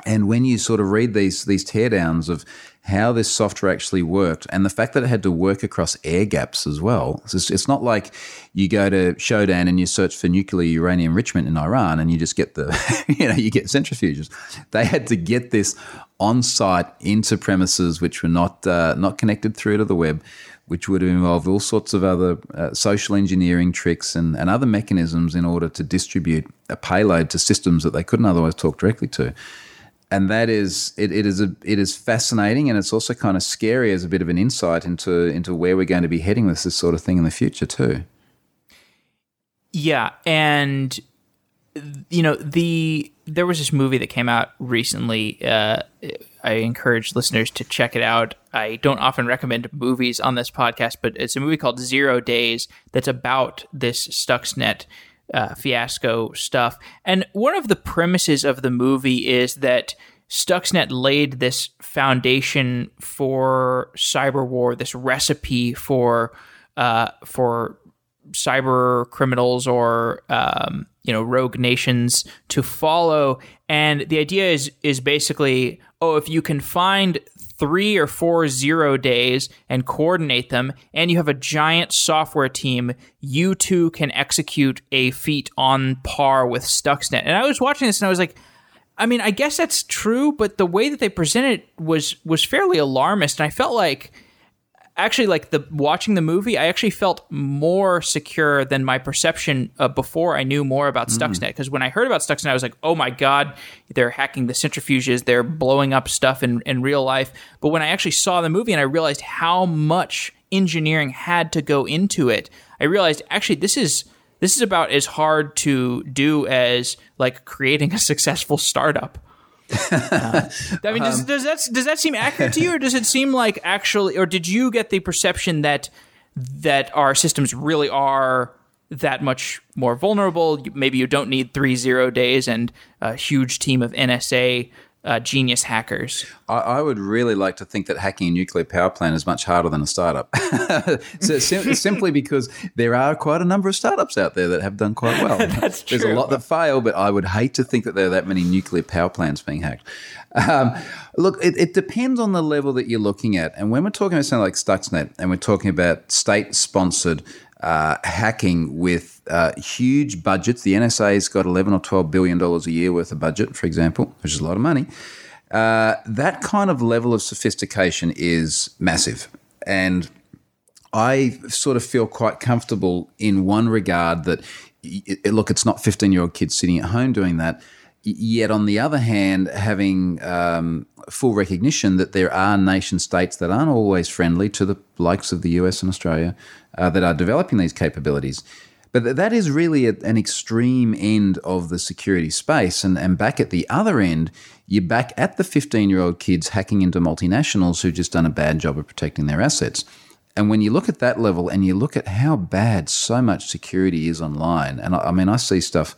And when you sort of read these these teardowns of how this software actually worked, and the fact that it had to work across air gaps as well, it's, it's not like you go to Shodan and you search for nuclear uranium enrichment in Iran and you just get the *laughs* you know you get centrifuges. They had to get this on site into premises which were not uh, not connected through to the web, which would have involved all sorts of other uh, social engineering tricks and, and other mechanisms in order to distribute a payload to systems that they couldn't otherwise talk directly to and that is it, it is a it is fascinating and it's also kind of scary as a bit of an insight into into where we're going to be heading with this sort of thing in the future too. Yeah, and you know the there was this movie that came out recently. Uh, I encourage listeners to check it out. I don't often recommend movies on this podcast, but it's a movie called Zero Days that's about this Stuxnet uh, fiasco stuff. And one of the premises of the movie is that Stuxnet laid this foundation for cyber war, this recipe for uh, for cyber criminals or um, you know rogue nations to follow. And the idea is is basically, oh, if you can find three or four zero days and coordinate them, and you have a giant software team, you too can execute a feat on par with Stuxnet. And I was watching this and I was like, I mean, I guess that's true, but the way that they presented it was was fairly alarmist, and I felt like actually like the watching the movie i actually felt more secure than my perception uh, before i knew more about mm. stuxnet. Because when i heard about stuxnet i was like oh my god they're hacking the centrifuges they're blowing up stuff in, in real life. But when i actually saw the movie and i realized how much engineering had to go into it i realized actually this is this is about as hard to do as like creating a *laughs* successful startup uh, I mean, does, um, does that does that seem accurate to you, or does it seem like actually, or did you get the perception that that our systems really are that much more vulnerable? Maybe you don't need three zero days and a huge team of NSA uh, genius hackers. I, I, would really like to think that hacking a nuclear power plant is much harder than a startup. *laughs* so sim- *laughs* simply because there are quite a number of startups out there that have done quite well. *laughs* That's true. There's a lot that fail, but I would hate to think that there are that many nuclear power plants being hacked. Um, look, it, it, depends on the level that you're looking at. And when we're talking about something like Stuxnet and we're talking about state sponsored uh, hacking with uh, huge budgets. The NSA's got 11 or 12 billion dollars a year worth of budget, for example, which is a lot of money. Uh, that kind of level of sophistication is massive. And I sort of feel quite comfortable in one regard that, look, it's not 15 year old kids sitting at home doing that. Yet, on the other hand, having um, full recognition that there are nation states that aren't always friendly to the likes of the US and Australia uh, that are developing these capabilities. But that is really a, an extreme end of the security space. And, and back at the other end, you're back at the 15 year old kids hacking into multinationals who've just done a bad job of protecting their assets. And when you look at that level and you look at how bad so much security is online, and I, I mean, I see stuff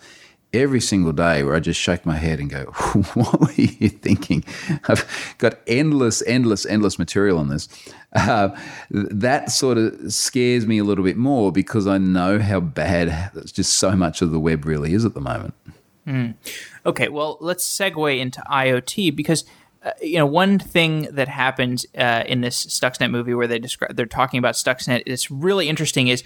every single day where I just shake my head and go, *laughs* What were you thinking? I've got endless, endless, endless material on this. Uh, that sort of scares me a little bit more because I know how bad just so much of the web really is at the moment. Mm. Okay, well, let's segue into IoT because. Uh, you know, one thing that happens uh, in this Stuxnet movie where they describe they're talking about Stuxnet is really interesting. Is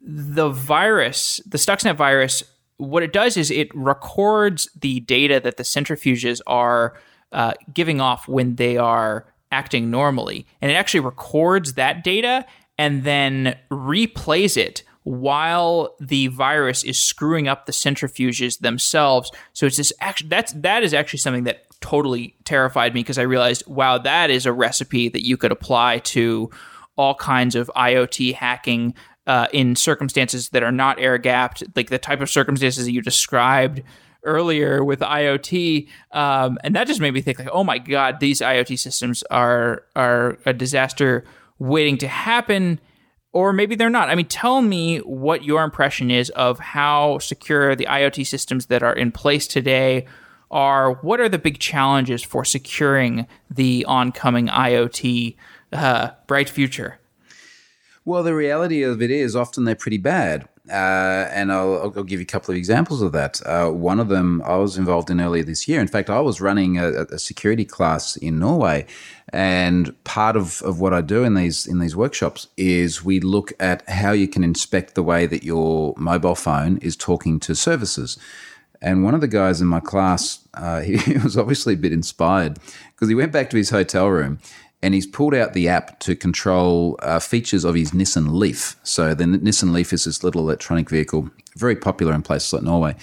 the virus, the Stuxnet virus, what it does is it records the data that the centrifuges are uh, giving off when they are acting normally. And it actually records that data and then replays it while the virus is screwing up the centrifuges themselves. So it's this actually that's that is actually something that totally terrified me because I realized, wow, that is a recipe that you could apply to all kinds of IoT hacking uh, in circumstances that are not air gapped, like the type of circumstances that you described earlier with IoT, um, and that just made me think like, oh my god, these IoT systems are are a disaster waiting to happen, or maybe they're not. I mean, tell me what your impression is of how secure the IoT systems that are in place today are what are the big challenges for securing the oncoming IoT uh, bright future? Well, the reality of it is often they're pretty bad. Uh, and I'll, I'll, give you a couple of examples of that. Uh, one of them I was involved in earlier this year. In fact, I was running a, a, security class in Norway, and part of, of what I do in these in these workshops is we look at how you can inspect the way that your mobile phone is talking to services. And one of the guys in my class, uh, he, *laughs* he was obviously a bit inspired because he went back to his hotel room and he's pulled out the app to control uh, features of his Nissan Leaf. So the Nissan Leaf is this little electronic vehicle, very popular in places like Norway.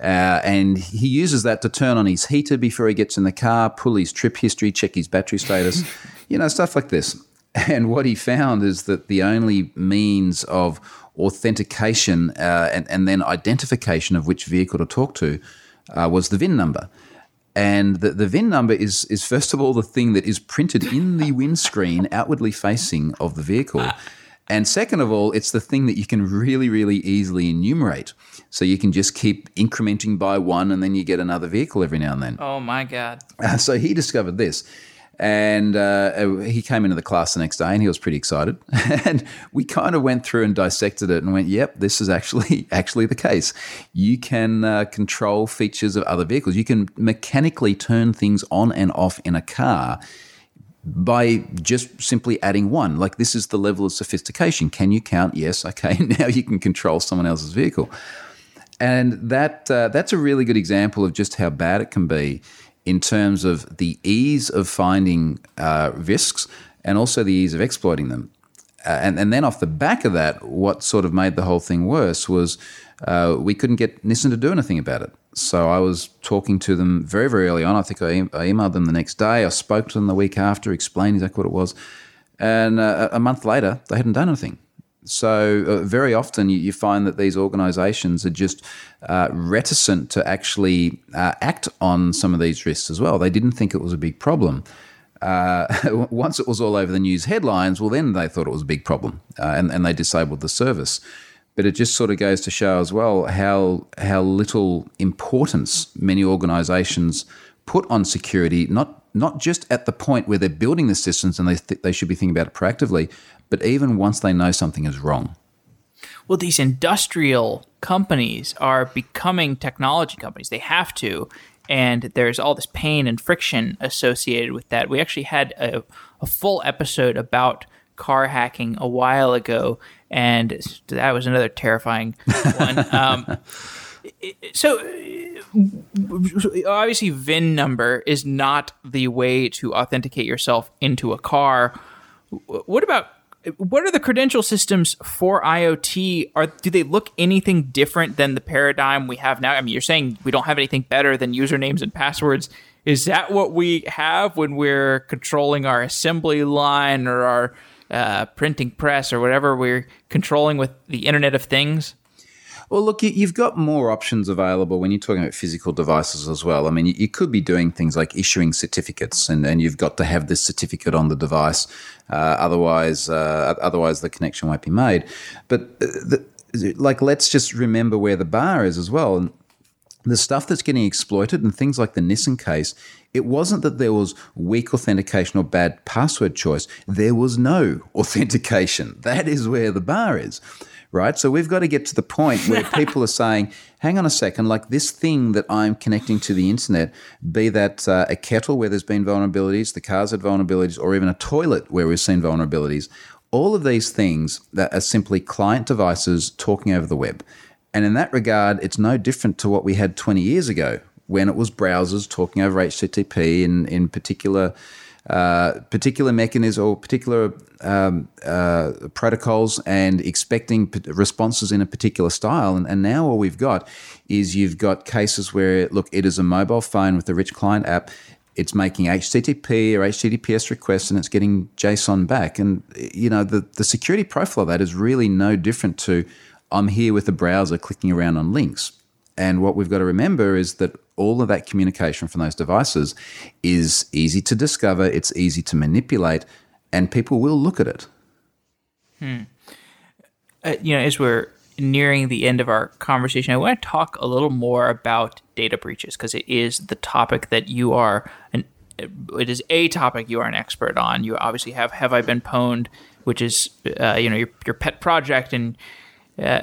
Uh, and he uses that to turn on his heater before he gets in the car, pull his trip history, check his battery status, *laughs* you know, stuff like this. *laughs* And what he found is that the only means of authentication uh, and, and, then identification of which vehicle to talk to uh, was the VIN number. And the, the VIN number is, is, first of all, the thing that is printed in the windscreen outwardly facing of the vehicle. And second of all, it's the thing that you can really, really easily enumerate. So you can just keep incrementing by one and then you get another vehicle every now and then. Oh, my God. Uh, *laughs* so he discovered this. And uh, he came into the class the next day and he was pretty excited. *laughs* and we kind of went through and dissected it and went, yep, this is actually *laughs* actually the case. You can uh, control features of other vehicles. You can mechanically turn things on and off in a car by just simply adding one. Like this is the level of sophistication. Can you count? Yes. *laughs* Okay. Now you can control someone else's vehicle. And that uh, that's a really good example of just how bad it can be in terms of the ease of finding uh, risks and also the ease of exploiting them. Uh, and, and then off the back of that, what sort of made the whole thing worse was uh, we couldn't get Nissan to do anything about it. So I was talking to them very, very early on. I think I, I emailed them the next day. I spoke to them the week after, explained exactly what it was. And uh, a month later, they hadn't done anything. So, uh, very often you, you, find that these organizations are just uh, reticent to actually uh, act on some of these risks as well. They didn't think it was a big problem. Uh, *laughs* once it was all over the news headlines, well, then they thought it was a big problem uh, and, and they disabled the service. But it just sort of goes to show as well how, how little importance many organizations put on security, not not just at the point where they're building the systems and they th- they should be thinking about it proactively, but even once they know something is wrong. Well, these industrial companies are becoming technology companies. They have to. And there's all this pain and friction associated with that. We actually had a, a full episode about car hacking a while ago, and that was another terrifying one. *laughs* Um, so obviously VIN number is not the way to authenticate yourself into a car. What about what are the credential systems for IoT? Are do they look anything different than the paradigm we have now? I mean, you're saying we don't have anything better than usernames and passwords. Is that what we have when we're controlling our assembly line or our uh, printing press or whatever we're controlling with the Internet of Things? Well, look, you've got more options available when you're talking about physical devices as well. I mean, you could be doing things like issuing certificates, and, and you've got to have this certificate on the device. Uh, otherwise, uh, otherwise the connection won't be made. But uh, the, like, let's just remember where the bar is as well. And the stuff that's getting exploited and things like the Nissan case, it wasn't that there was weak authentication or bad password choice. There was no *laughs* authentication. That is where the bar is right? So we've got to get to the point where *laughs* people are saying, hang on a second, like this thing that I'm connecting to the internet, be that uh, a kettle where there's been vulnerabilities, the cars had vulnerabilities, or even a toilet where we've seen vulnerabilities, all of these things that are simply client devices talking over the web. And in that regard, it's no different to what we had 20 years ago when it was browsers talking over HTTP in, in particular uh, particular mechanisms or particular um, uh, protocols and expecting p- responses in a particular style. And, and, now all we've got is you've got cases where, look, it is a mobile phone with a rich client app. It's making HTTP or HTTPS requests and it's getting JSON back. And, you know, the, the security profile of that is really no different to I'm here with the browser clicking around on links. And what we've got to remember is that all of that communication from those devices is easy to discover, it's easy to manipulate, and people will look at it. Hmm. Uh, you know, as we're nearing the end of our conversation, I want to talk a little more about data breaches because it is the topic that you are an it is a topic you are an expert on. You obviously have Have I Been Pwned, which is uh, you know your your pet project, and uh,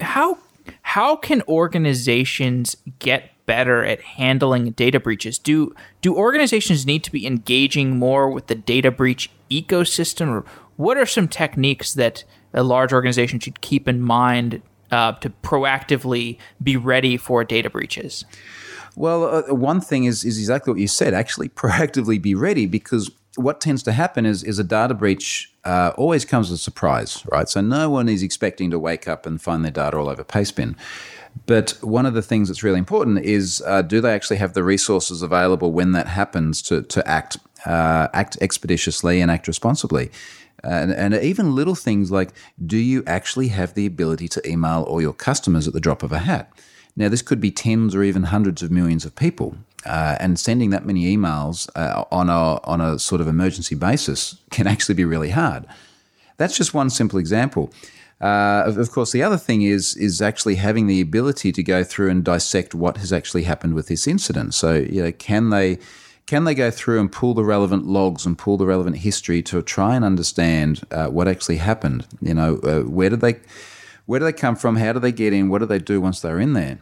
how how can organizations get better at handling data breaches? Do do organizations need to be engaging more with the data breach ecosystem, or what are some techniques that a large organization should keep in mind uh, to proactively be ready for data breaches? Well, uh, one thing is is exactly what you said. Actually, *laughs* proactively be ready because what tends to happen is is a data breach uh, always comes as a surprise, right? So no one is expecting to wake up and find their data all over Pastebin. But one of the things that's really important is uh, do they actually have the resources available when that happens to to act uh, act expeditiously and act responsibly? And, and, even little things like do you actually have the ability to email all your customers at the drop of a hat? Now, this could be tens or even hundreds of millions of people. Uh, and sending that many emails uh, on, a, on a sort of emergency basis *laughs* can actually be really hard. That's just one simple example. Uh, of, of, course, the other thing is is actually having the ability to go through and dissect what has actually happened with this incident. So, you know, can they can they go through and pull the relevant logs and pull the relevant history to try and understand uh, what actually happened? You know, uh, where did they where do they come from? How do they get in? What do they do once they're in there?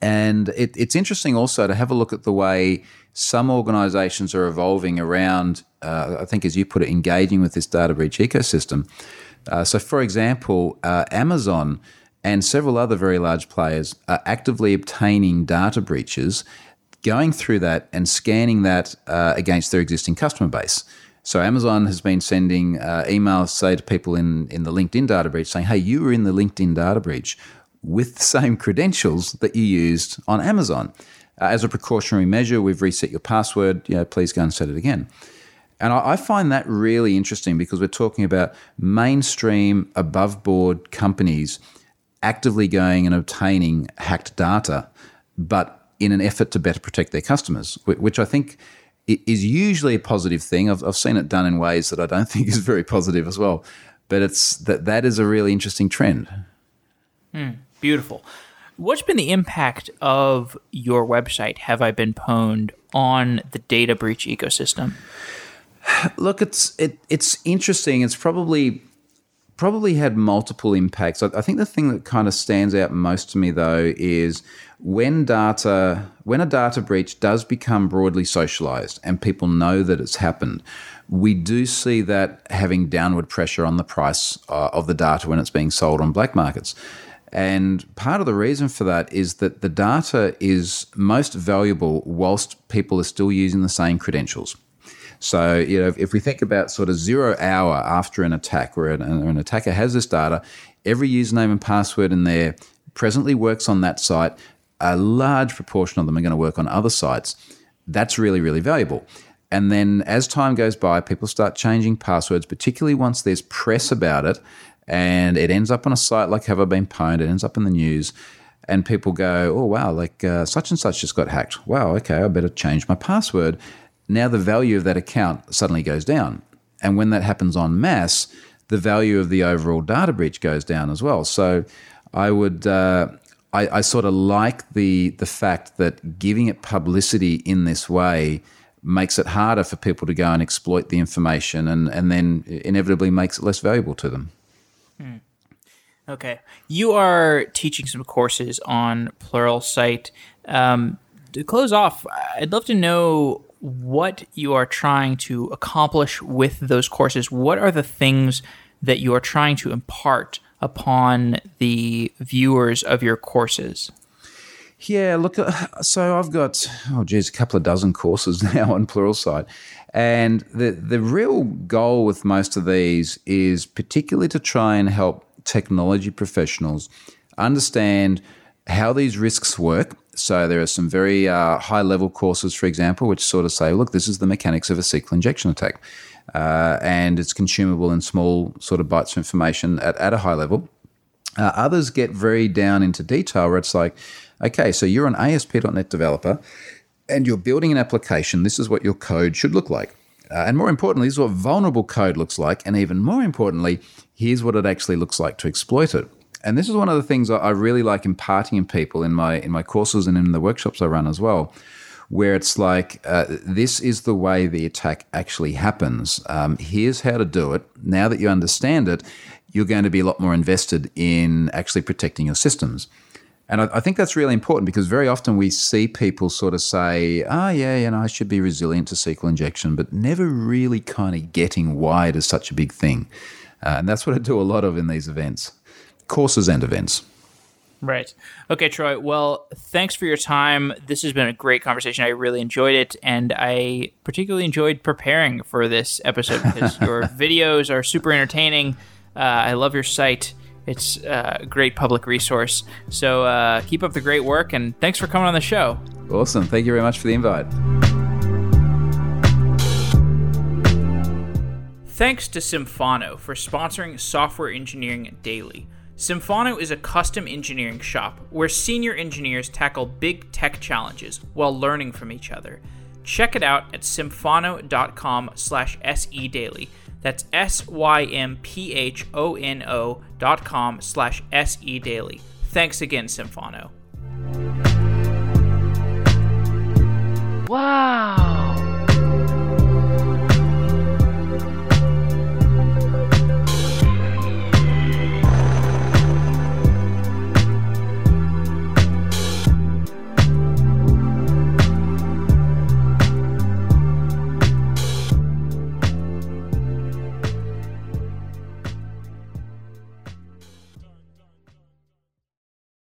And it, it's interesting also to have a look at the way some organizations are evolving around, uh, I think, as you put it, engaging with this data breach ecosystem. Uh, so, for example, uh, Amazon and several other very large players are actively obtaining data breaches, going through that and scanning that uh, against their existing customer base. So Amazon has been sending uh, emails, say, to people in, in the LinkedIn data breach saying, hey, you were in the LinkedIn data breach with the same credentials that you used on Amazon. Uh, as a precautionary measure, we've reset your password. You know, please go and set it again. And I, I find that really interesting because we're talking about mainstream, above board companies actively going and obtaining hacked data, but in an effort to better protect their customers, which I think is usually a positive thing. I've, I've seen it done in ways that I don't *laughs* think is very positive as well. But it's that that is a really interesting trend. Mm, beautiful. What's been the impact of your website, Have I Been Pwned, on the data breach ecosystem? Look, it's it, it's interesting. It's probably probably had multiple impacts. I, I think the thing that kind of stands out most to me though is when data when a data breach does become broadly socialized and people know that it's happened we do see that having downward pressure on the price uh, of the data when it's being sold on black markets and part of the reason for that is that the data is most valuable whilst people are still using the same credentials so, you know, if we think about sort of zero hour after an attack, where an, an attacker has this data, every username and password in there presently works on that site. A large proportion of them are going to work on other sites. That's really, really valuable. And then as time goes by, people start changing passwords, particularly once there's press about it and it ends up on a site like Have I Been Pwned, it ends up in the news, and people go, oh, wow, like uh, such and such just got hacked. Wow, okay, I better change my password now the value of that account suddenly goes down. And when that happens en masse, the value of the overall data breach goes down as well. So I would, uh, I, I sort of like the the fact that giving it publicity in this way makes it harder for people to go and exploit the information, and and then inevitably makes it less valuable to them. Hmm. Okay, you are teaching some courses on Pluralsight. Um, to close off, I'd love to know what you are trying to accomplish with those courses. What are the things that you are trying to impart upon the viewers of your courses? Yeah, look, uh, so I've got, oh, geez, a couple of dozen courses *laughs* now on Pluralsight. And the, the real goal with most of these is particularly to try and help technology professionals understand how these risks work so there are some very uh, high level courses, for example, which sort of say, look, this is the mechanics of a SQL injection attack. Uh, and it's consumable in small sort of bytes of information at, at a high level. Uh, others get very down into detail where it's like, okay, so you're an ASP.NET developer and you're building an application. This is what your code should look like. Uh, and more importantly, this is what vulnerable code looks like. And even more importantly, here's what it actually looks like to exploit it. And this is one of the things I really like imparting in people in my in my courses and in the workshops I run as well, where it's like uh, this is the way the attack actually happens. Um, here's how to do it. Now that you understand it, you're going to be a lot more invested in actually protecting your systems. And I, I, think that's really important because very often we see people sort of say, oh, yeah, you know, I should be resilient to SQL injection, but never really kind of getting why it is such a big thing. Uh, and that's what I do a lot of in these events, courses and events. Right. Okay, Troy. Well, thanks for your time. This has been a great conversation. I really enjoyed it, and I particularly enjoyed preparing for this episode because *laughs* your videos are super entertaining. Uh, I love your site. It's uh, a great public resource. So uh, keep up the great work, and thanks for coming on the show. Awesome. Thank you very much for the invite. Thanks to Symphono for sponsoring Software Engineering Daily. Symphono is a custom engineering shop where senior engineers tackle big tech challenges while learning from each other. Check it out at symphono.com slash sedaily. That's S-Y-M-P-H-O-N-O dot com slash sedaily. Thanks again, Symphono. Wow.